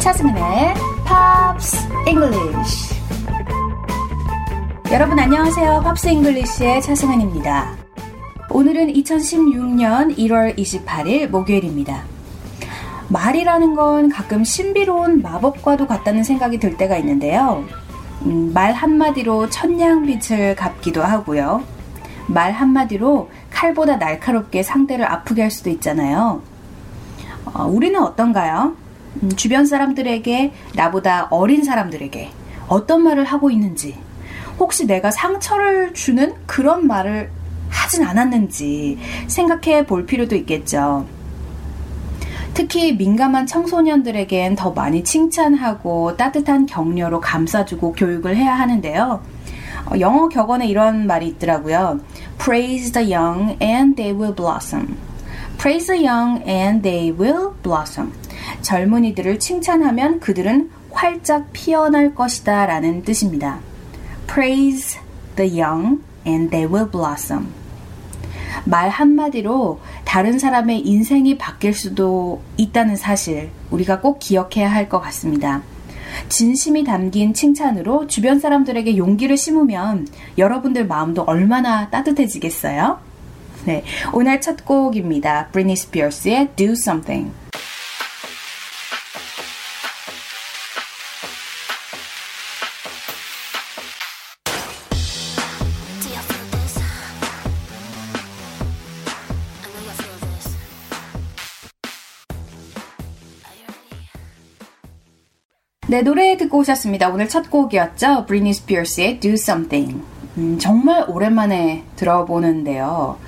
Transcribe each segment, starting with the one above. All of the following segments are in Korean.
차승은의 Pops English 여러분 안녕하세요. Pops English의 차승은입니다. 오늘은 2016년 1월 28일 목요일입니다. 말이라는 건 가끔 신비로운 마법과도 같다는 생각이 들 때가 있는데요. 음, 말 한마디로 천냥빚을 갚기도 하고요. 말 한마디로 칼보다 날카롭게 상대를 아프게 할 수도 있잖아요. 어, 우리는 어떤가요? 음, 주변 사람들에게 나보다 어린 사람들에게 어떤 말을 하고 있는지 혹시 내가 상처를 주는 그런 말을 하진 않았는지 생각해 볼 필요도 있겠죠. 특히 민감한 청소년들에겐 더 많이 칭찬하고 따뜻한 격려로 감싸주고 교육을 해야 하는데요. 어, 영어 격언에 이런 말이 있더라고요. Praise the young and they will blossom. Praise the young and they will blossom. 젊은이들을 칭찬하면 그들은 활짝 피어날 것이다 라는 뜻입니다. Praise the young and they will blossom. 말 한마디로 다른 사람의 인생이 바뀔 수도 있다는 사실 우리가 꼭 기억해야 할 것 같습니다. 진심이 담긴 칭찬으로 주변 사람들에게 용기를 심으면 여러분들 마음도 얼마나 따뜻해지겠어요? 네, 오늘 첫 곡입니다. 브리니 스피어스의 Do Something. 네, 노래 듣고 오셨습니다. 오늘 첫 곡이었죠. 브리니 스피어스의 Do Something. 음, 정말 오랜만에 들어보는데요.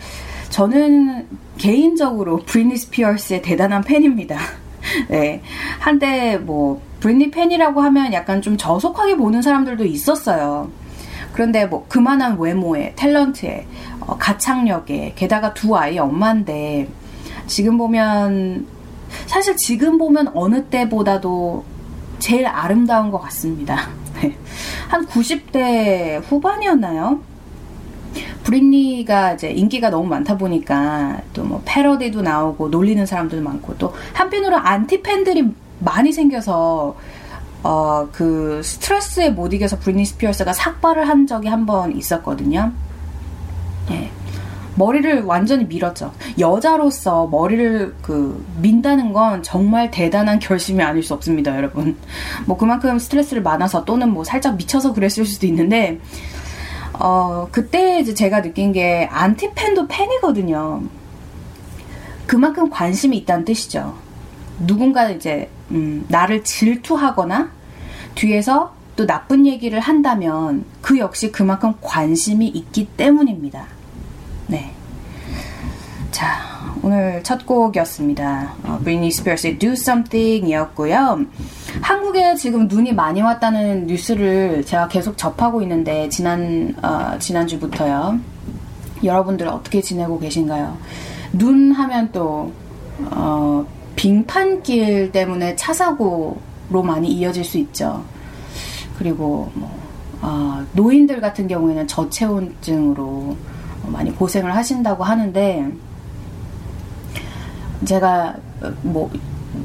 저는 개인적으로 브리니 스피어스의 대단한 팬입니다. 네. 한때 뭐, 브리니 팬이라고 하면 약간 좀 저속하게 보는 사람들도 있었어요. 그런데 뭐, 그만한 외모에, 탤런트에, 어, 가창력에, 게다가 두 아이의 엄마인데, 지금 보면, 사실 지금 보면 어느 때보다도 제일 아름다운 것 같습니다. 네. 한 90대 후반이었나요? 브리트니가 이제 인기가 너무 많다 보니까 또 뭐 패러디도 나오고 놀리는 사람들도 많고 또 한편으로 안티 팬들이 많이 생겨서 어 그 스트레스에 못 이겨서 브리트니 스피어스가 삭발을 한 적이 한 번 있었거든요. 예. 머리를 완전히 밀었죠. 여자로서 머리를 그 민다는 건 정말 대단한 결심이 아닐 수 없습니다, 여러분. 뭐 그만큼 스트레스를 받아서 또는 뭐 살짝 미쳐서 그랬을 수도 있는데 어 그때 이제 제가 느낀 게 안티 팬도 팬이거든요. 그만큼 관심이 있다는 뜻이죠. 누군가 이제 음, 나를 질투하거나 뒤에서 또 나쁜 얘기를 한다면 그 역시 그만큼 관심이 있기 때문입니다. 네. 자, 오늘 첫 곡이었습니다. 어, 브리트니 스피어스의 Do Something 이었고요. 한국에 지금 눈이 많이 왔다는 뉴스를 제가 계속 접하고 있는데, 지난, 어, 지난주부터요. 여러분들 어떻게 지내고 계신가요? 눈 하면 또, 어, 빙판길 때문에 차 사고로 많이 이어질 수 있죠. 그리고 뭐, 어, 노인들 같은 경우에는 저체온증으로 많이 고생을 하신다고 하는데 제가 뭐,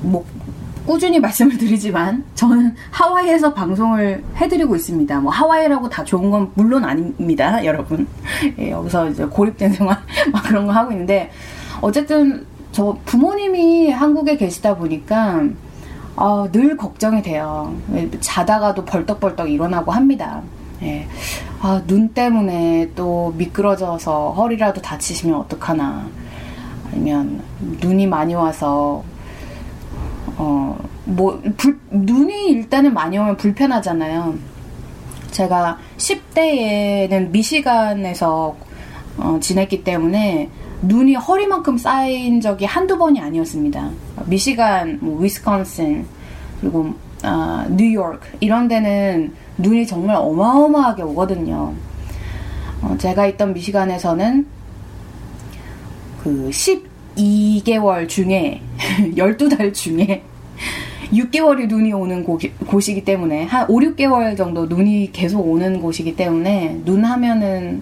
뭐 꾸준히 말씀을 드리지만 저는 하와이에서 방송을 해드리고 있습니다. 뭐 하와이라고 다 좋은 건 물론 아닙니다, 여러분. 예, 여기서 이제 고립된 생활 막 그런 거 하고 있는데 어쨌든 저 부모님이 한국에 계시다 보니까 어, 늘 걱정이 돼요. 자다가도 벌떡벌떡 일어나고 합니다. 예. 아, 눈 때문에 또 미끄러져서 허리라도 다치시면 어떡하나. 아니면 눈이 많이 와서 어, 뭐, 불, 눈이 일단은 많이 오면 불편하잖아요. 제가 10대에는 미시간에서 어, 지냈기 때문에 눈이 허리만큼 쌓인 적이 한두 번이 아니었습니다. 미시간, 뭐, 위스콘신, 그리고 어, 뉴욕 이런 데는 눈이 정말 어마어마하게 오거든요. 어, 제가 있던 미시간에서는 그 12개월 중에 12달 중에 6개월이 눈이 오는 곳이, 곳이기 때문에 한 5, 6개월 정도 눈이 계속 오는 곳이기 때문에 눈 하면은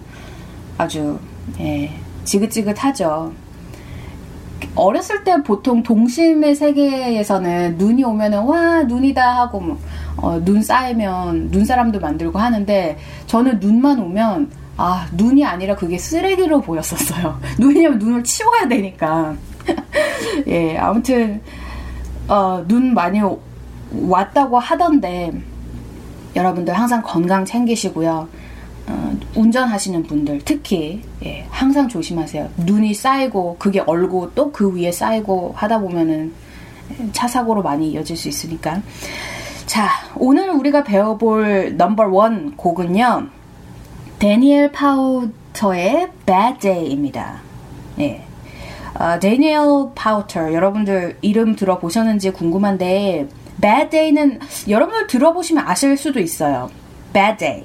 아주 예, 지긋지긋하죠. 어렸을 때 보통 동심의 세계에서는 눈이 오면은 와 눈이다 하고 뭐, 어, 눈 쌓이면 눈사람도 만들고 하는데 저는 눈만 오면 아 눈이 아니라 그게 쓰레기로 보였었어요. 눈이냐면 눈을 치워야 되니까. 예 아무튼 어, 눈 많이 왔다고 하던데 여러분들 항상 건강 챙기시고요. 어, 운전하시는 분들 특히 예, 항상 조심하세요. 눈이 쌓이고 그게 얼고 또 그 위에 쌓이고 하다 보면은 차 사고로 많이 이어질 수 있으니까. 자, 오늘 우리가 배워볼 넘버 원 곡은요. 데니엘 파우터의 Bad Day입니다. 예. 어, 데니엘 파우터 여러분들 이름 들어보셨는지 궁금한데 Bad Day는 여러분들 들어보시면 아실 수도 있어요. Bad Day.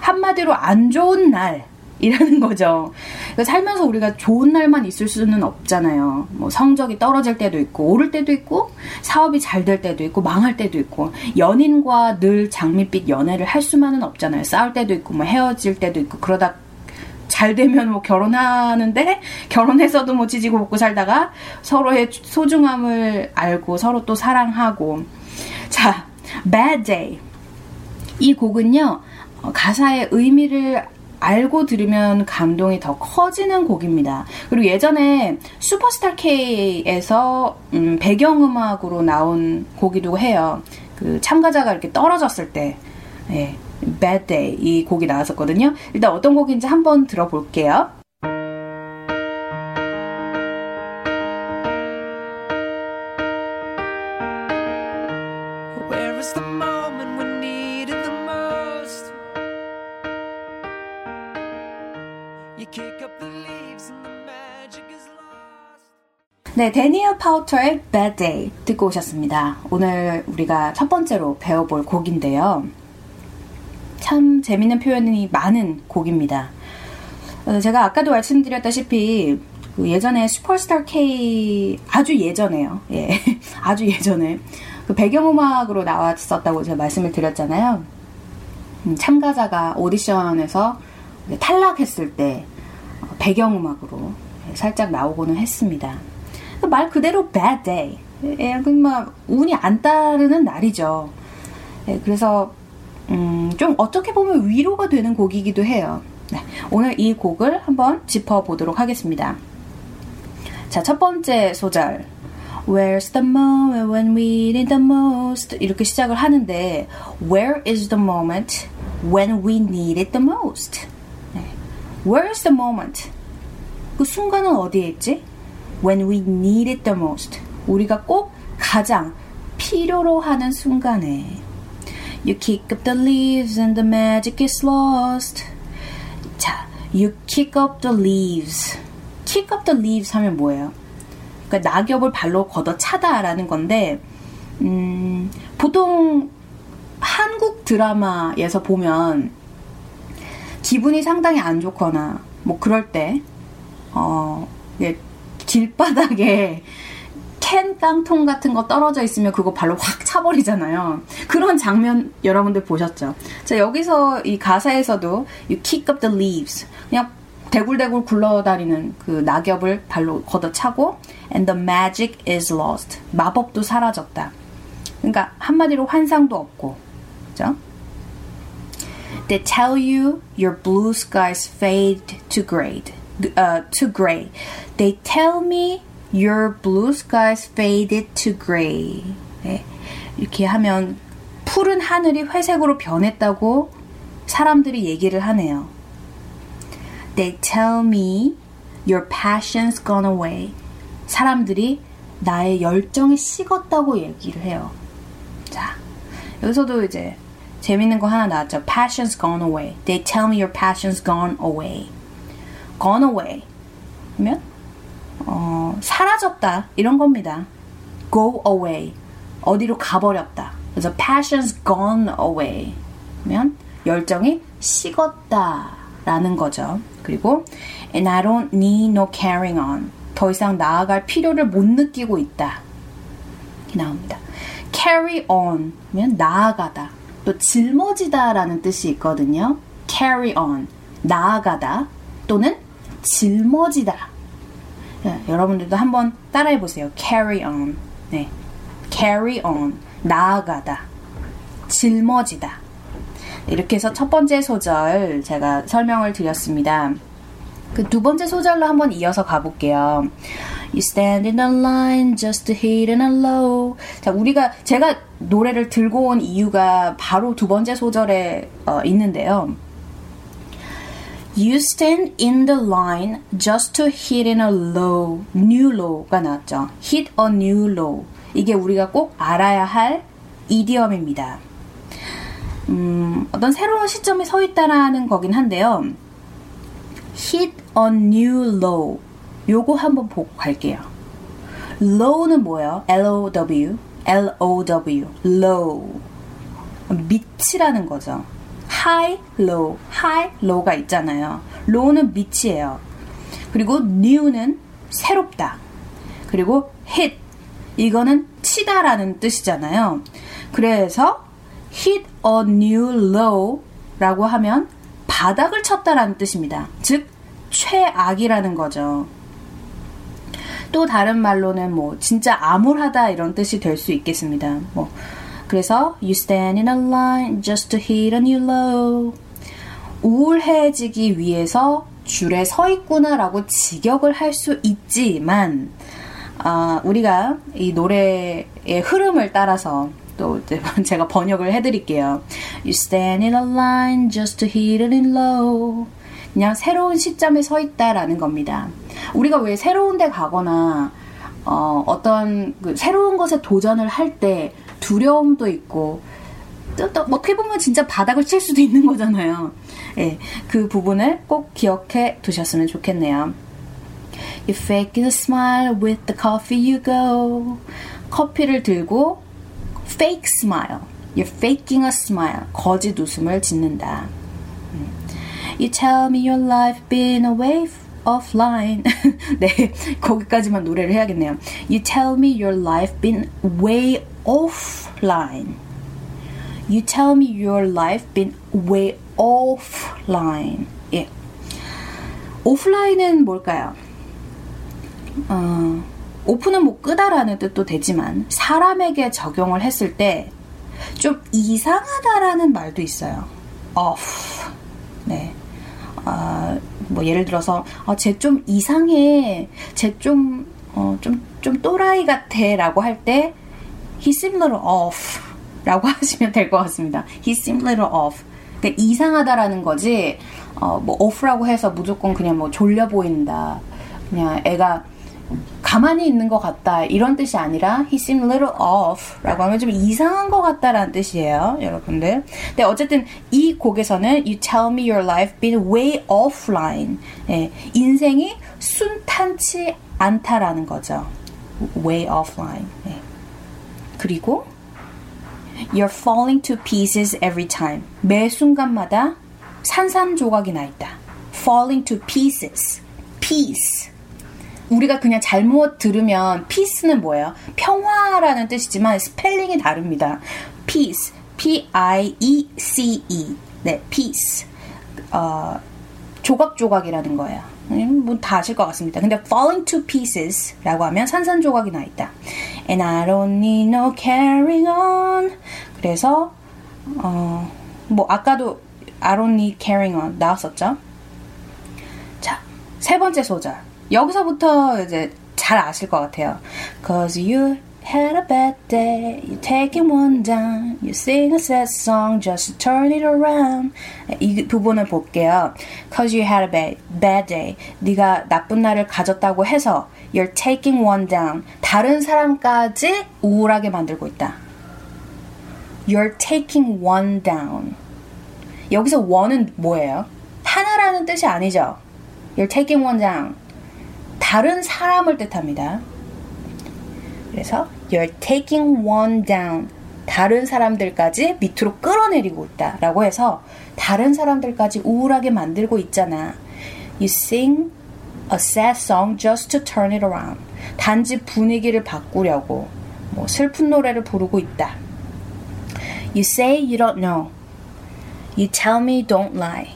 한마디로 안 좋은 날. 이라는 거죠. 그러니까 살면서 우리가 좋은 날만 있을 수는 없잖아요. 뭐 성적이 떨어질 때도 있고, 오를 때도 있고, 사업이 잘 될 때도 있고, 망할 때도 있고, 연인과 늘 장밋빛 연애를 할 수만은 없잖아요. 싸울 때도 있고, 뭐 헤어질 때도 있고, 그러다 잘 되면 뭐 결혼하는데 결혼해서도 뭐 지지고 먹고 살다가 서로의 소중함을 알고 서로 또 사랑하고 자 Bad Day 이 곡은요 어, 가사의 의미를 알고 들으면 감동이 더 커지는 곡입니다. 그리고 예전에 슈퍼스타 K에서 음, 배경음악으로 나온 곡이기도 해요. 그 참가자가 이렇게 떨어졌을 때 예, Bad Day 이 곡이 나왔었거든요. 일단 어떤 곡인지 한번 들어볼게요. 네, 데니얼 파우터의 Bad Day 듣고 오셨습니다. 오늘 우리가 첫 번째로 배워볼 곡인데요. 참 재밌는 표현이 많은 곡입니다. 어, 제가 아까도 말씀드렸다시피 그 예전에 슈퍼스타 K 아주 예전에요. 예, 아주 예전에 그 배경음악으로 나왔었다고 제가 말씀을 드렸잖아요. 음, 참가자가 오디션에서 탈락했을 때 어, 배경음악으로 살짝 나오고는 했습니다. 말 그대로 bad day. 예, 막 운이 안 따르는 날이죠. 예, 그래서 음, 좀 어떻게 보면 위로가 되는 곡이기도 해요. 네, 오늘 이 곡을 한번 짚어보도록 하겠습니다. 자, 첫 번째 소절. Where's the moment when we need the most? 이렇게 시작을 하는데 Where is the moment when we need it the most? 네. Where's the moment? 그 순간은 어디에 있지? When we need it the most. 우리가 꼭 가장 필요로 하는 순간에 You kick up the leaves and the magic is lost. 자, you kick up the leaves. kick up the leaves 하면 뭐예요? 그러니까 낙엽을 발로 걷어 차다라는 건데 음, 보통 한국 드라마에서 보면 기분이 상당히 안 좋거나 뭐 그럴 때 어, 길바닥에 캔 깡통 같은 거 떨어져 있으면 그거 발로 확 차버리잖아요. 그런 장면 여러분들 보셨죠? 자, 여기서 이 가사에서도 you kick up the leaves. 그냥 대굴대굴 굴러다니는 그 낙엽을 발로 걷어차고 and the magic is lost. 마법도 사라졌다. 그러니까 한마디로 환상도 없고. 그죠? They tell you your blue skies fade to gray. uh, to gray. They tell me your blue skies faded to gray. 네. 이렇게 하면 푸른 하늘이 회색으로 변했다고 사람들이 얘기를 하네요. They tell me your passion's gone away. 사람들이 나의 열정이 식었다고 얘기를 해요. 자, 여기서도 이제 재밌는 거 하나 나왔죠. Passion's gone away. They tell me your passion's gone away. Gone away 하면 어, 사라졌다 이런 겁니다. go away 어디로 가버렸다. 그래서 passion's gone away 하면 열정이 식었다라는 거죠. 그리고 and I don't need no carrying on 더 이상 나아갈 필요를 못 느끼고 있다. 이렇게 나옵니다. carry on 하면 나아가다. 또 짊어지다라는 뜻이 있거든요. carry on 나아가다 또는 짊어지다. 네, 여러분들도 한번 따라해 보세요. carry on. 네. carry on. 나아가다. 짊어지다. 이렇게 해서 첫 번째 소절 제가 설명을 드렸습니다. 그 두 번째 소절로 한번 이어서 가볼게요. You stand in a line just a low. 자, 우리가 제가 노래를 들고 온 이유가 바로 두 번째 소절에 어, 있는데요. You stand in the line just to hit in a low, new low가 나왔죠. hit a new low. 이게 우리가 꼭 알아야 할 이디엄입니다. 음, 어떤 새로운 시점에 서 있다라는 거긴 한데요. hit a new low. 요거 한번 보고 갈게요. low는 뭐예요? L-O-W. L-O-W. low. 밑이라는 거죠. High, low. high, low가 있잖아요. low는 밑이에요. 그리고 new는 새롭다. 그리고 hit. 이거는 치다라는 뜻이잖아요. 그래서 hit a new low 라고 하면 바닥을 쳤다라는 뜻입니다. 즉, 최악이라는 거죠. 또 다른 말로는 뭐 진짜 암울하다 이런 뜻이 될 수 있겠습니다. 뭐 그래서 you stand in a line just to hit a new low. 우울해지기 위해서 줄에 서 있구나라고 직역을 할 수 있지만 어, 우리가 이 노래의 흐름을 따라서 또 제가 번역을 해드릴게요. You stand in a line just to hit a new low. 그냥 새로운 시점에 서 있다라는 겁니다. 우리가 왜 새로운 데 가거나 어, 어떤 그 새로운 것에 도전을 할 때 두려움도 있고 또, 또 어떻게 보면 진짜 바닥을 칠 수도 있는 거잖아요. 예, 그 부분을 꼭 기억해 두셨으면 좋겠네요. You fake a smile with the coffee you go. 커피를 들고 fake smile. You're faking a smile. 거짓 웃음을 짓는다. You tell me your life been away offline. 네, 거기까지만 노래를 해야겠네요. You tell me your life been way offline. You tell me your life been way offline. 예. 오프라인은 뭘까요? 어, 오프는 뭐 끄다라는 뜻도 되지만 사람에게 적용을 했을 때 좀 이상하다라는 말도 있어요. off. 네. 아, 뭐 예를 들어서 아, 쟤좀 이상해. 쟤좀 어, 좀, 좀 또라이 같아 라고 할 때 he seemed a little off 라고 하시면 될 것 같습니다. he seemed a little off. 그러니까 이상하다라는 거지 어, 뭐 off라고 해서 무조건 그냥 뭐 졸려 보인다. 그냥 애가 가만히 있는 것 같다 이런 뜻이 아니라 he seemed a little off 라고 하면 좀 이상한 것 같다라는 뜻이에요 여러분들 근데 어쨌든 이 곡에서는 you tell me your life been way offline 예, 인생이 순탄치 않다라는 거죠 way off line 예. 그리고 you're falling to pieces every time 매 순간마다 산산조각이 나 있다 falling to pieces piece 우리가 그냥 잘못 들으면 peace는 뭐예요? 평화라는 뜻이지만 스펠링이 다릅니다. piece, p-i-e-c-e. 네, piece. 어, 조각조각이라는 거예요. 음, 뭐다 아실 것 같습니다. 근데 falling to pieces라고 하면 산산조각이 나 있다. And I don't need no carrying on. 그래서 어, 뭐 아까도 I don't need carrying on 나왔었죠. 자, 세 번째 소절. 여기서부터 이제 잘 아실 것 같아요. Cause you had a bad day, you taking one down, you sing a sad song just turn it around. 이 부분을 볼게요. Cause you had a bad, bad day. 네가 나쁜 날을 가졌다고 해서 you're taking one down. 다른 사람까지 우울하게 만들고 있다. You're taking one down. 여기서 one은 뭐예요? 하나라는 뜻이 아니죠. You're taking one down. 다른 사람을 뜻합니다. 그래서 you're taking one down. 다른 사람들까지 밑으로 끌어내리고 있다. 라고 해서 다른 사람들까지 우울하게 만들고 있잖아. You sing a sad song just to turn it around. 단지 분위기를 바꾸려고 뭐 슬픈 노래를 부르고 있다. You say you don't know. You tell me don't lie.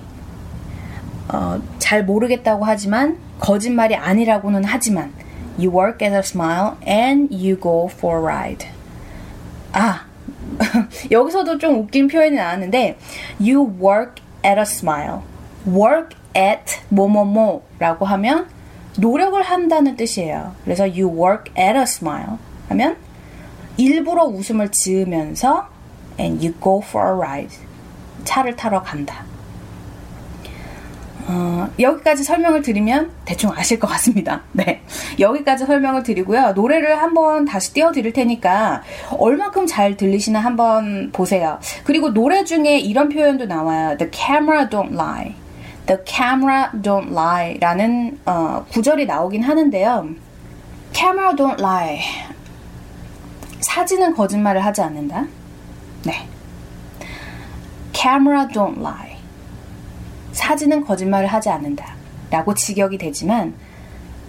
어, 잘 모르겠다고 하지만 거짓말이 아니라고는 하지만 You work at a smile and you go for a ride. 아, 여기서도 좀 웃긴 표현이 나왔는데 You work at a smile. work at 뭐뭐뭐라고 하면 노력을 한다는 뜻이에요. 그래서 you work at a smile 하면 일부러 웃음을 지으면서 and you go for a ride. 차를 타러 간다. 어, 여기까지 설명을 드리면 대충 아실 것 같습니다. 네. 여기까지 설명을 드리고요. 노래를 한번 다시 띄워드릴 테니까 얼마큼 잘 들리시나 한번 보세요. 그리고 노래 중에 이런 표현도 나와요. The camera don't lie. The camera don't lie 라는 어, 구절이 나오긴 하는데요. Camera don't lie. 사진은 거짓말을 하지 않는다. 네. Camera don't lie. 사진은 거짓말을 하지 않는다. 라고 직역이 되지만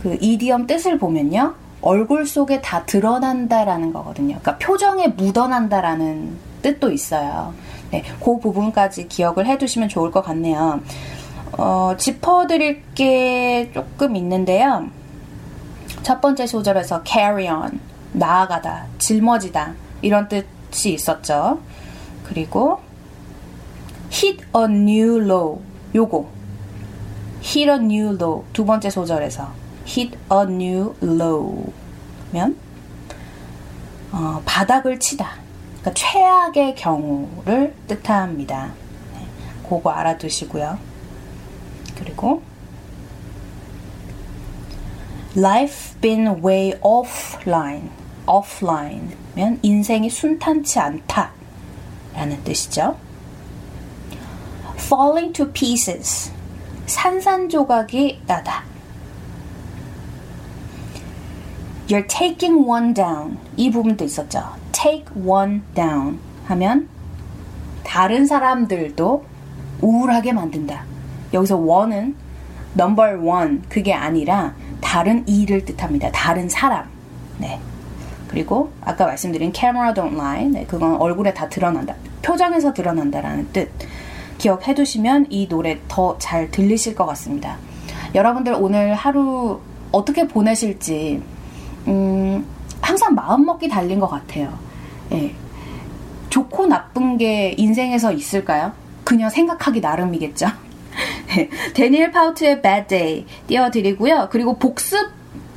그 이디엄 뜻을 보면요. 얼굴 속에 다 드러난다라는 거거든요. 그러니까 표정에 묻어난다라는 뜻도 있어요. 네, 그 부분까지 기억을 해두시면 좋을 것 같네요. 어, 짚어드릴 게 조금 있는데요. 첫 번째 소절에서 carry on, 나아가다, 짊어지다, 이런 뜻이 있었죠. 그리고 hit a new low, 요거. Hit a new low. 두 번째 소절에서. Hit a new low면 어, 바닥을 치다. 그러니까 최악의 경우를 뜻합니다. 네, 그거 알아두시고요. 그리고 life been way offline. Offline면 인생이 순탄치 않다 라는 뜻이죠. Falling to pieces. 산산조각이 나다. You're taking one down. 이 부분도 있었죠. Take one down 하면 다른 사람들도 우울하게 만든다. 여기서 one은 number one 그게 아니라 다른 이를 뜻합니다. 다른 사람. 네. 그리고 아까 말씀드린 camera don't lie. 네, 그건 얼굴에 다 드러난다. 표정에서 드러난다라는 뜻. 기억해 두시면 이 노래 더 잘 들리실 것 같습니다. 여러분들 오늘 하루 어떻게 보내실지, 음, 항상 마음먹기 달린 것 같아요. 예. 좋고 나쁜 게 인생에서 있을까요? 그냥 생각하기 나름이겠죠. 데니엘 파우터의 Bad Day 띄워드리고요. 그리고 복습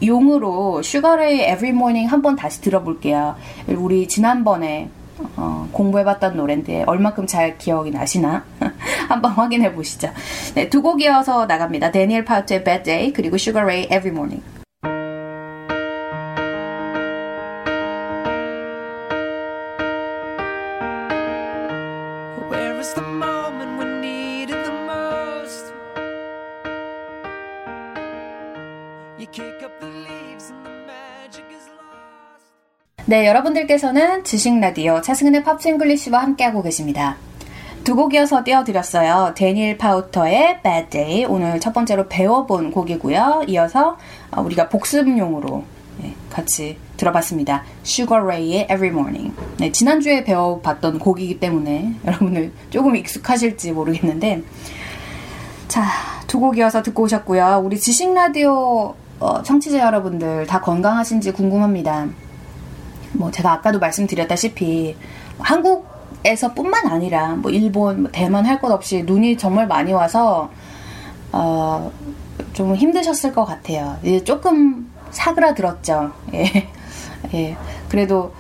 용으로 슈가레이 Every Morning 한번 다시 들어볼게요. 우리 지난번에 어, 공부해봤던 노래인데 얼마큼 잘 기억이 나시나 한번 확인해 보시죠. 네, 두 곡 이어서 나갑니다. 데니엘 파우터의 Bad Day 그리고 Sugar Ray Every Morning. 네, 여러분들께서는 지식 라디오 차승은의 팝스 잉글리시와 함께하고 계십니다. 두 곡 이어서 띄워드렸어요. 데니엘 파우터의 Bad Day 오늘 첫 번째로 배워본 곡이고요. 이어서 어, 우리가 복습용으로 네, 같이 들어봤습니다. Sugar Ray의 Every Morning. 네, 지난주에 배워봤던 곡이기 때문에 여러분들 조금 익숙하실지 모르겠는데 자, 두 곡 이어서 듣고 오셨고요. 우리 지식 라디오 어, 청취자 여러분들 다 건강하신지 궁금합니다. 뭐 제가 아까도 말씀드렸다시피 한국에서뿐만 아니라 뭐 일본, 뭐 대만 할 것 없이 눈이 정말 많이 와서 어, 좀 힘드셨을 것 같아요. 이제 조금 사그라들었죠. 예. 예. 그래도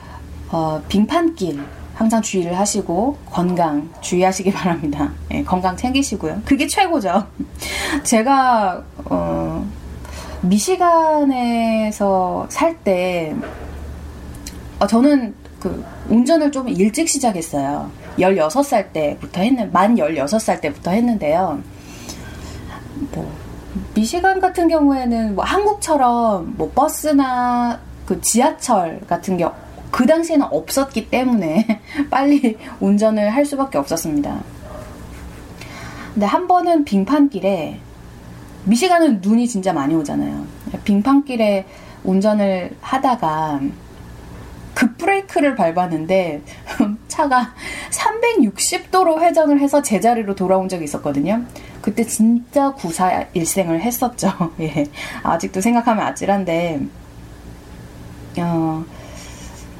어, 빙판길 항상 주의를 하시고 건강 주의하시기 바랍니다. 예, 건강 챙기시고요. 그게 최고죠. 제가 어, 미시간에서 살 때 어, 저는 그 운전을 좀 일찍 시작했어요. 16살 때부터 했는, 만 16살 때부터 했는데요. 뭐, 미시간 같은 경우에는 뭐 한국처럼 뭐 버스나 그 지하철 같은 게그 당시에는 없었기 때문에 빨리 운전을 할 수밖에 없었습니다. 근데 한 번은 빙판길에 미시간은 눈이 진짜 많이 오잖아요. 빙판길에 운전을 하다가 급브레이크를 밟았는데 차가 360도로 회전을 해서 제자리로 돌아온 적이 있었거든요. 그때 진짜 구사 일생을 했었죠. 예. 아직도 생각하면 아찔한데 어,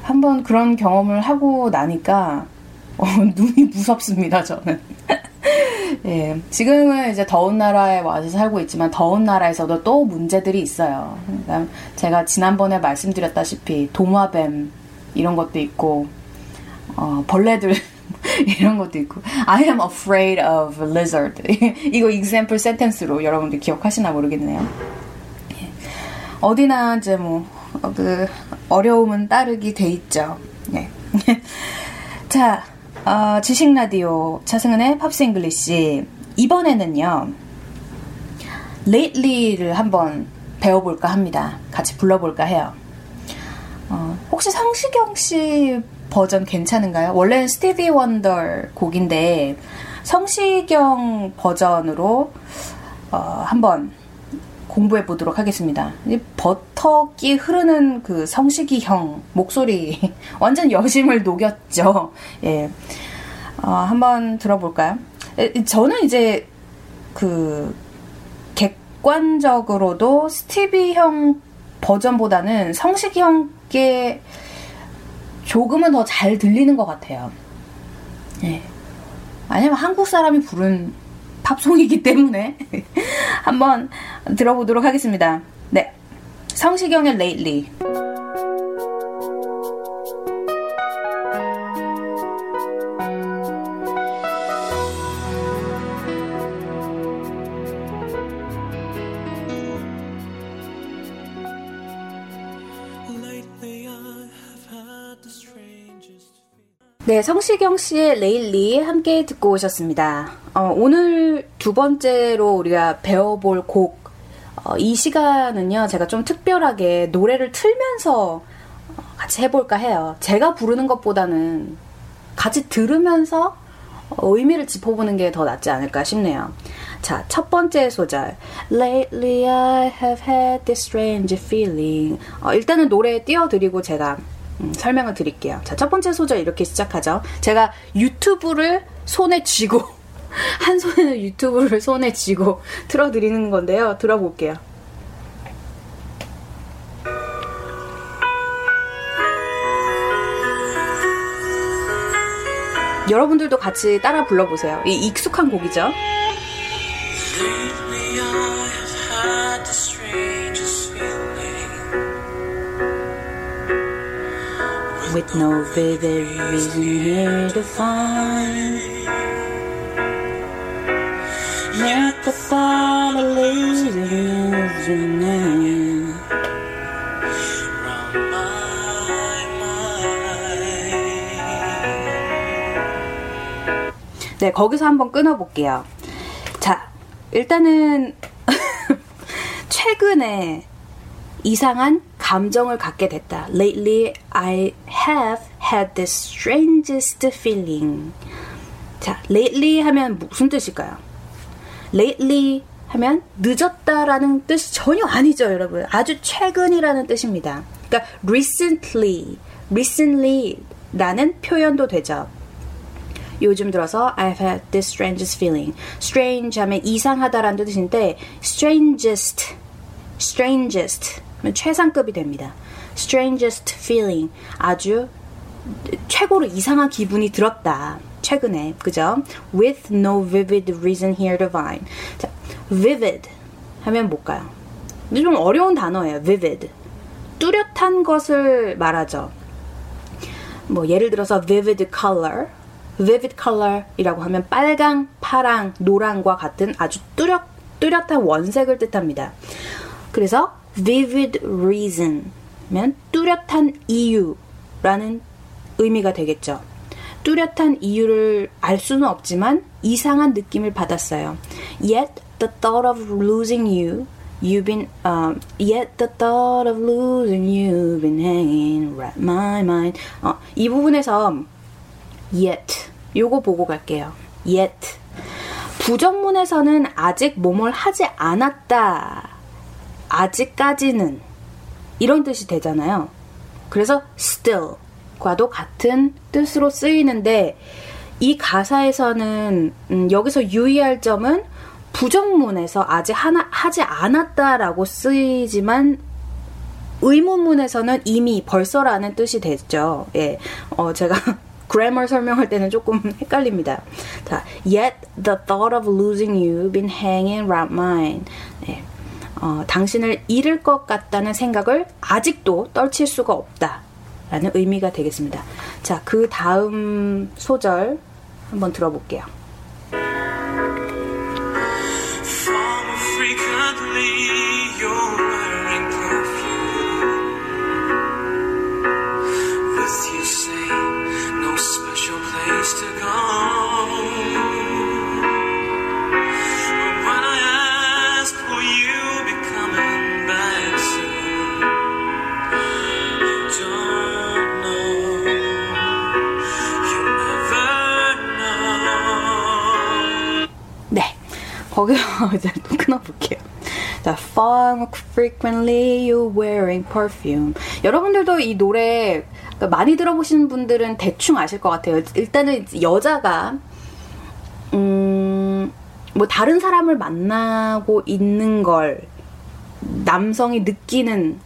한번 그런 경험을 하고 나니까 어, 눈이 무섭습니다, 저는. 예, 지금은 이제 더운 나라에 와서 살고 있지만 더운 나라에서도 또 문제들이 있어요. 그러니까 제가 지난번에 말씀드렸다시피 도마뱀 이런 것도 있고 어, 벌레들 이런 것도 있고 I am afraid of lizard 이거 example sentence로 여러분들 기억하시나 모르겠네요. 예. 어디나 이제 뭐 그 어려움은 따르게 돼 있죠. 예. 자, 어, 지식 라디오 차승은의 팝스 잉글리시 이번에는요. lately를 한번 배워볼까 합니다. 같이 불러볼까 해요. 어, 혹시 성시경 씨 버전 괜찮은가요? 원래는 스티비 원더 곡인데 성시경 버전으로 어, 한번 공부해 보도록 하겠습니다. 버터기 흐르는 그 성식이 형 목소리 완전 여심을 녹였죠. 예. 어, 한번 들어볼까요? 저는 이제 그 객관적으로도 스티비 형 버전보다는 성식이 형 께 조금은 더 잘 들리는 것 같아요. 예. 아니면 한국 사람이 부른 팝송이기 때문에 한번 들어보도록 하겠습니다. 네. 성시경의 Lately. 네, 성시경 씨의 레일리 함께 듣고 오셨습니다. 어, 오늘 두 번째로 우리가 배워볼 곡, 어, 이 시간은요, 제가 좀 특별하게 노래를 틀면서 어, 같이 해볼까 해요. 제가 부르는 것보다는 같이 들으면서 어, 의미를 짚어보는 게 더 낫지 않을까 싶네요. 자, 첫 번째 소절. Lately I have had this strange feeling. 어, 일단은 노래 띄워드리고 제가 음, 설명을 드릴게요. 자, 첫 번째 소절 이렇게 시작하죠. 제가 유튜브를 손에 쥐고, 한 손에는 유튜브를 손에 쥐고 틀어드리는 건데요. 들어볼게요. 여러분들도 같이 따라 불러보세요. 이 익숙한 곡이죠. With no vivid reason here to find. Yet the thought of losing is remain. 네, 거기서 한번 끊어볼게요. 자, 일단은 최근에 이상한 감정을 갖게 됐다. Lately, I have had the strangest feeling. 자, lately 하면 무슨 뜻일까요? lately 하면 늦었다라는 뜻이 전혀 아니죠, 여러분. 아주 최근이라는 뜻입니다. 그러니까 recently, recently라는 표현도 되죠. 요즘 들어서 I've had this strangest feeling. strange 하면 이상하다라는 뜻인데 strangest, strangest 최상급이 됩니다. strangest feeling. 아주 최고로 이상한 기분이 들었다. 최근에. 그죠? with no vivid reason here to find. 자, vivid 하면 뭘까요? 좀 어려운 단어예요. vivid. 뚜렷한 것을 말하죠. 뭐 예를 들어서 vivid color, vivid color이라고 하면 빨강, 파랑, 노랑과 같은 아주 뚜렷 뚜렷한 원색을 뜻합니다. 그래서 vivid reason면 뚜렷한 이유라는 의미가 되겠죠. 뚜렷한 이유를 알 수는 없지만 이상한 느낌을 받았어요. Yet the thought of losing you, you've been, um, yet the thought of losing you've been hanging right my mind. 어, 이 부분에서 yet 요거 보고 갈게요. yet 부정문에서는 아직 뭐뭘 하지 않았다 아직까지는 이런 뜻이 되잖아요. 그래서 still과도 같은 뜻으로 쓰이는데 이 가사에서는 음, 여기서 유의할 점은 부정문에서 아직 하나, 하지 않았다라고 쓰이지만 의문문에서는 이미 벌써라는 뜻이 됐죠. 예. 어, 제가 그래머 설명할 때는 조금 헷갈립니다. 자, yet the thought of losing you been hanging around mine. 네. 어, 당신을 잃을 것 같다는 생각을 아직도 떨칠 수가 없다. 라는 의미가 되겠습니다. 자, 그 다음 소절 한번 들어볼게요. 거기서 이제 또 끊어볼게요. 자, far frequently you wearing perfume. 여러분들도 이 노래 그러니까 많이 들어보신 분들은 대충 아실 것 같아요. 일단은 여자가 음, 뭐 다른 사람을 만나고 있는 걸 남성이 느끼는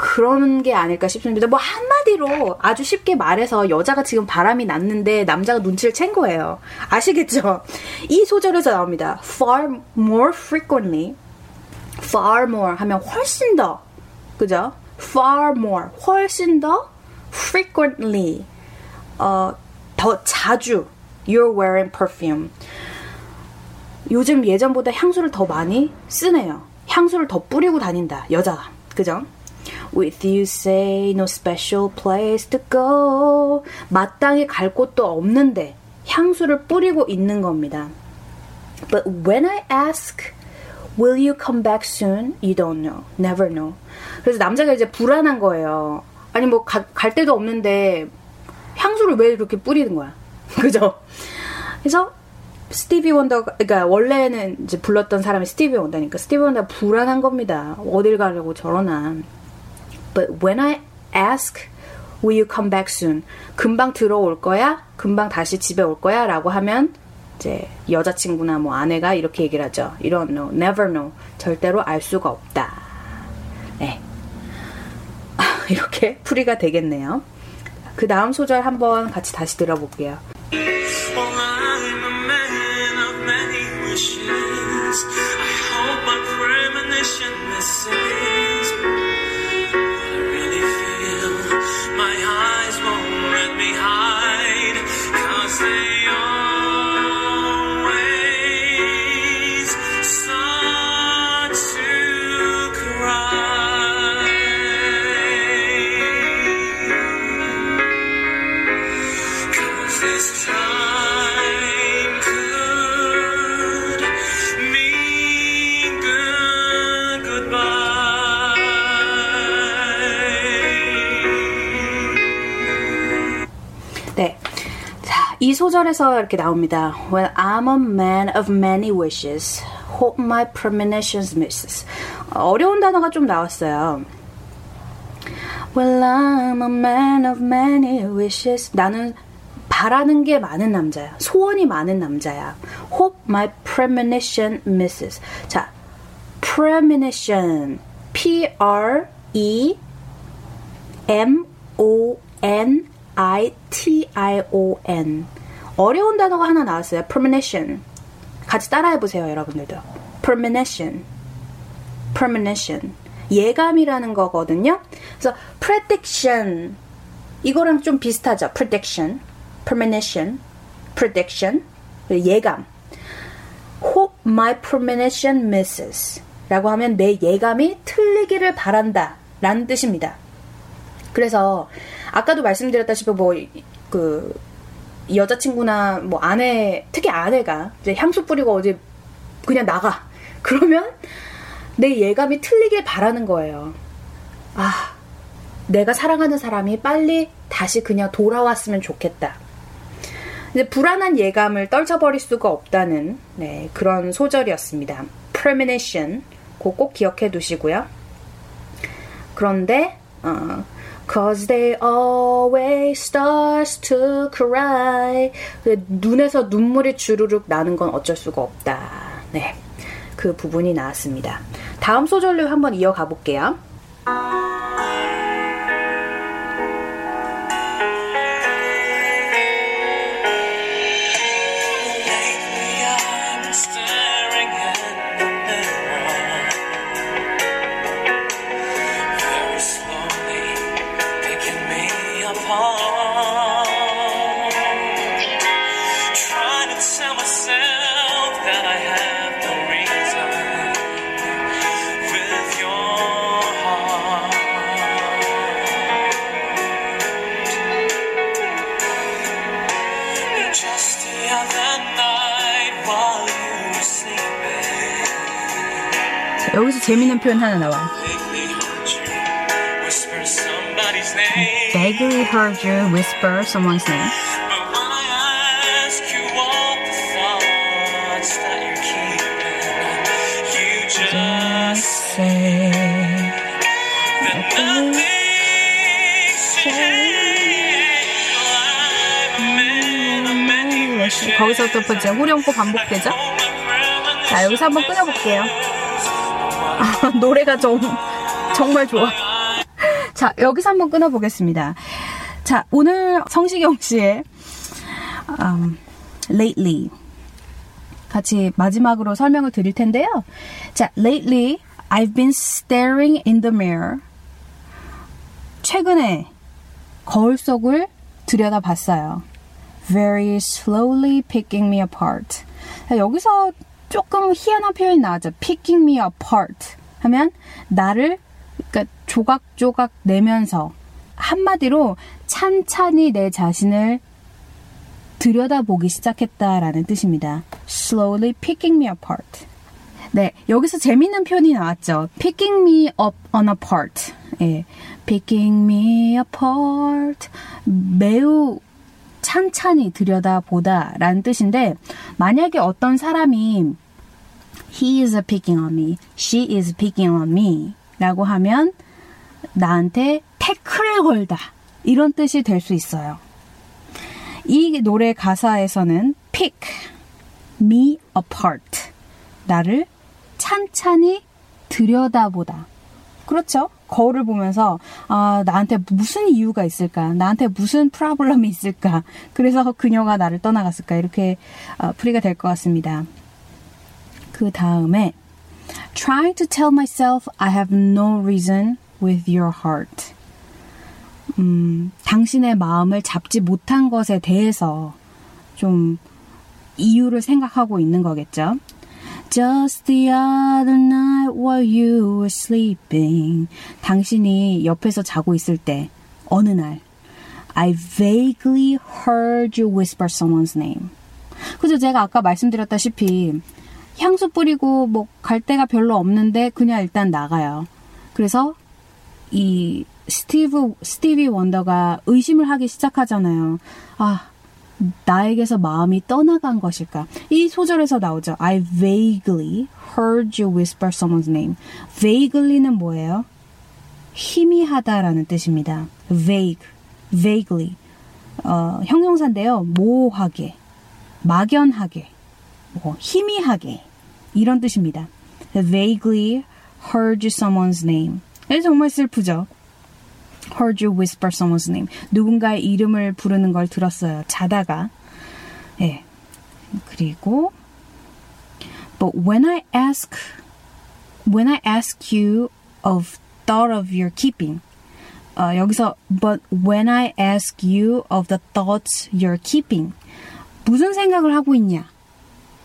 그런 게 아닐까 싶습니다. 뭐 한마디로 아주 쉽게 말해서 여자가 지금 바람이 났는데 남자가 눈치를 챈 거예요. 아시겠죠? 이 소절에서 나옵니다. far more frequently. far more 하면 훨씬 더. 그죠? far more. 훨씬 더 frequently. 어, 더 자주 you're wearing perfume. 요즘 예전보다 향수를 더 많이 쓰네요. 향수를 더 뿌리고 다닌다. 여자가. 그죠? With you say no special place to go. 마땅히 갈 곳도 없는데 향수를 뿌리고 있는 겁니다. But when I ask, will you come back soon? You don't know. Never know. 그래서 남자가 이제 불안한 거예요. 아니 뭐 갈 데도 없는데 향수를 왜 이렇게 뿌리는 거야? 그죠? 그래서 스티비 원더 그러니까 원래는 이제 불렀던 사람이 스티비 원더니까 스티비 원더가 불안한 겁니다. 어딜 가려고 저러나. But when I ask, will you come back soon? 금방 들어올 거야? 금방 다시 집에 올 거야? 라고 하면 이제 여자친구나 뭐 아내가 이렇게 얘기를 하죠. You don't know, never know. 절대로 알 수가 없다. 네. 이렇게 풀이가 되겠네요. 그 다음 소절 한번 같이 다시 들어볼게요. 이 소절에서 이렇게 나옵니다. When I'm a man of many wishes, hope my premonitions misses. 어려운 단어가 좀 나왔어요. Well, I'm a man of many wishes. 나는 바라는 게 많은 남자야. 소원이 많은 남자야. Hope my premonition misses. 자, premonition. P E. 어려운 단어가 하나 나왔어요. premonition. 같이 따라해 보세요, 여러분들도. premonition. premonition. 예감이라는 거거든요. 그래서 prediction. 이거랑 좀 비슷하죠. prediction. premonition. prediction. 예감. hope my premonition misses. 라고 하면 내 예감이 틀리기를 바란다. 라는 뜻입니다. 그래서 아까도 말씀드렸다시피 뭐 그 여자친구나 뭐 아내 특히 아내가 이제 향수 뿌리고 어디 그냥 나가 그러면 내 예감이 틀리길 바라는 거예요. 아 내가 사랑하는 사람이 빨리 다시 그냥 돌아왔으면 좋겠다. 이제 불안한 예감을 떨쳐버릴 수가 없다는 네, 그런 소절이었습니다. premonition 꼭 기억해 두시고요. 그런데 어, Cause they always start to cry. 그 눈에서 눈물이 주르륵 나는 건 어쩔 수가 없다. 네. 그 부분이 나왔습니다. 다음 소절로 한번 이어가 볼게요. 표현 하나 나와. Vaguely heard you whisper someone's name. Say 거기서 또 이제 후렴구 반복되죠? 자, 여기서 한번 끊어볼게요. 아, 노래가 좀 정말 좋아. 자, 여기서 한번 끊어보겠습니다. 자, 오늘 성시경 씨의 um, lately 같이 마지막으로 설명을 드릴 텐데요. 자, lately I've been staring in the mirror. 최근에 거울 속을 들여다봤어요. Very slowly picking me apart. 자, 여기서 조금 희한한 표현이 나왔죠. picking me apart 하면 나를 그러니까 조각조각 내면서 한마디로 찬찬히 내 자신을 들여다보기 시작했다라는 뜻입니다. slowly picking me apart. 네, 여기서 재밌는 표현이 나왔죠. picking me up on a part. 예, picking me apart. 매우 찬찬히 들여다보다 라는 뜻인데 만약에 어떤 사람이 he is picking on me, she is picking on me 라고 하면 나한테 태클을 걸다 이런 뜻이 될 수 있어요. 이 노래 가사에서는 pick me apart 나를 찬찬히 들여다보다 그렇죠. 거울을 보면서 아, 나한테 무슨 이유가 있을까? 나한테 무슨 프라블럼이 있을까? 그래서 그녀가 나를 떠나갔을까? 이렇게 어, 풀이가 될 것 같습니다. 그 다음에 Trying to tell myself I have no reason with your heart. 음, 당신의 마음을 잡지 못한 것에 대해서 좀 이유를 생각하고 있는 거겠죠. Just the other night while you were sleeping. 당신이 옆에서 자고 있을 때, 어느 날, I vaguely heard you whisper someone's name. 그죠? 제가 아까 말씀드렸다시피, 향수 뿌리고 뭐 갈 데가 별로 없는데 그냥 일단 나가요. 그래서 이 스티브, 스티비 원더가 의심을 하기 시작하잖아요. 아, 나에게서 마음이 떠나간 것일까? 이 소절에서 나오죠. I vaguely heard you whisper someone's name. vaguely는 뭐예요? 희미하다라는 뜻입니다. vague, vaguely. 어, 형용사인데요. 모호하게, 막연하게, 뭐, 희미하게. 이런 뜻입니다. vaguely heard someone's name. 정말 슬프죠. heard you whisper someone's name. 누군가의 이름을 부르는 걸 들었어요. 자다가. 예. 그리고 But when I ask when I ask you of thought of your keeping 어, 여기서 but when I ask you of the thoughts you're keeping 무슨 생각을 하고 있냐?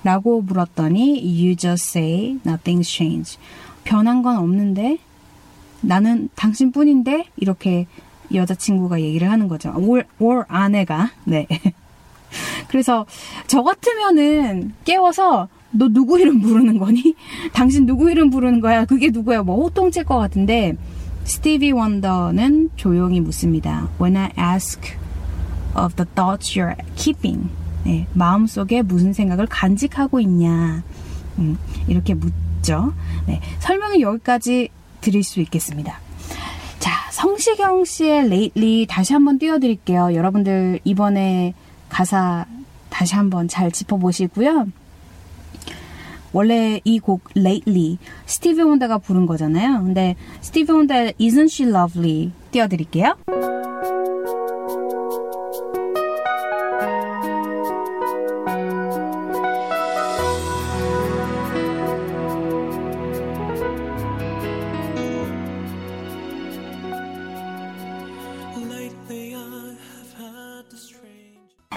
라고 물었더니 you just say nothing's changed. 변한 건 없는데 나는 당신뿐인데 이렇게 여자친구가 얘기를 하는 거죠. 올, 올 아내가 네. 그래서 저 같으면은 깨워서 너 누구 이름 부르는 거니? 당신 누구 이름 부르는 거야? 그게 누구야? 뭐 호통칠 것 같은데 스티비 원더는 조용히 묻습니다. When I ask of the thoughts you're keeping, 네, 마음속에 무슨 생각을 간직하고 있냐, 음, 이렇게 묻죠. 네, 설명이 여기까지 드릴 수 있겠습니다. 자, 성시경 씨의 Lately 다시 한번 띄워드릴게요. 여러분들 이번에 가사 다시 한번 잘 짚어보시고요. 원래 이 곡 Lately 스티비 원더가 부른 거잖아요. 근데 스티비 원더의 Isn't She Lovely 띄워드릴게요.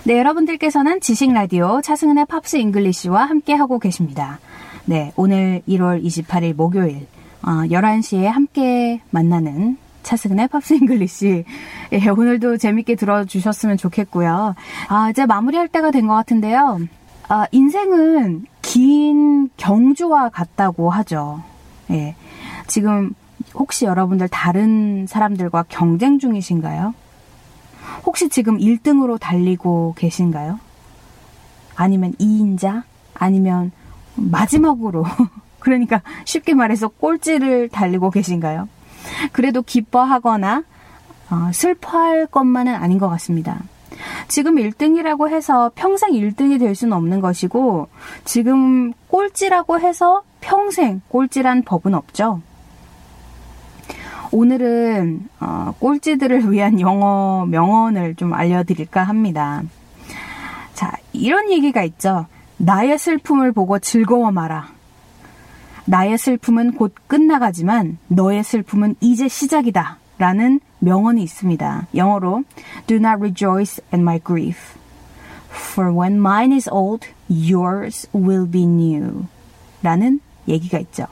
네, 여러분들께서는 지식 라디오 차승은의 팝스 잉글리시와 함께 하고 계십니다. 네, 오늘 1월 28일 목요일 어, 11시에 함께 만나는 차승은의 팝스 잉글리시. 예, 오늘도 재밌게 들어주셨으면 좋겠고요. 아, 이제 마무리할 때가 된 것 같은데요. 아, 인생은 긴 경주와 같다고 하죠. 예. 지금 혹시 여러분들 다른 사람들과 경쟁 중이신가요? 혹시 지금 1등으로 달리고 계신가요? 아니면 2인자? 아니면 마지막으로 그러니까 쉽게 말해서 꼴찌를 달리고 계신가요? 그래도 기뻐하거나 어, 슬퍼할 것만은 아닌 것 같습니다. 지금 1등이라고 해서 평생 1등이 될 수는 없는 것이고 지금 꼴찌라고 해서 평생 꼴찌란 법은 없죠. 오늘은 어, 꼴찌들을 위한 영어 명언을 좀 알려드릴까 합니다. 자, 이런 얘기가 있죠. 나의 슬픔을 보고 즐거워 마라. 나의 슬픔은 곧 끝나가지만 너의 슬픔은 이제 시작이다. 라는 명언이 있습니다. 영어로 Do not rejoice at my grief. For when mine is old, yours will be new. 라는 얘기가 있죠.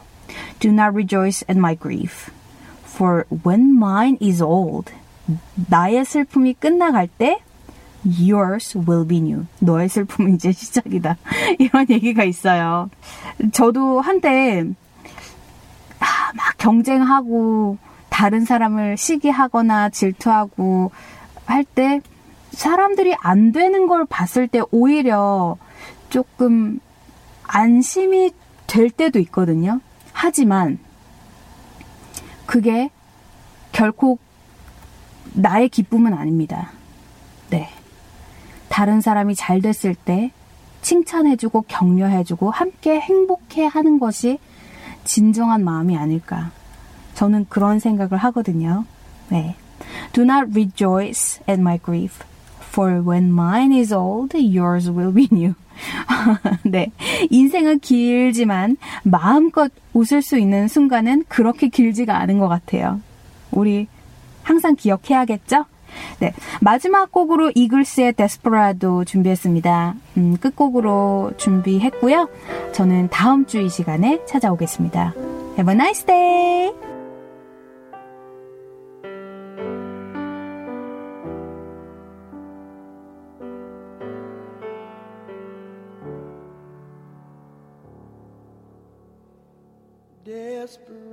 Do not rejoice at my grief. For when mine is old, 나의 슬픔이 끝나갈 때 yours will be new. 너의 슬픔은 이제 시작이다. 이런 얘기가 있어요. 저도 한때 아, 막 경쟁하고 다른 사람을 시기하거나 질투하고 할 때 사람들이 안 되는 걸 봤을 때 오히려 조금 안심이 될 때도 있거든요. 하지만 그게 결코 나의 기쁨은 아닙니다. 네. 다른 사람이 잘 됐을 때 칭찬해주고 격려해주고 함께 행복해 하는 것이 진정한 마음이 아닐까. 저는 그런 생각을 하거든요. 네. Do not rejoice at my grief, for when mine is old, yours will be new. 네. 인생은 길지만 마음껏 웃을 수 있는 순간은 그렇게 길지가 않은 것 같아요. 우리 항상 기억해야겠죠? 네. 마지막 곡으로 이글스의 데스퍼라도 준비했습니다. 음, 끝곡으로 준비했고요. 저는 다음 주 이 시간에 찾아오겠습니다. Have a nice day! desperate.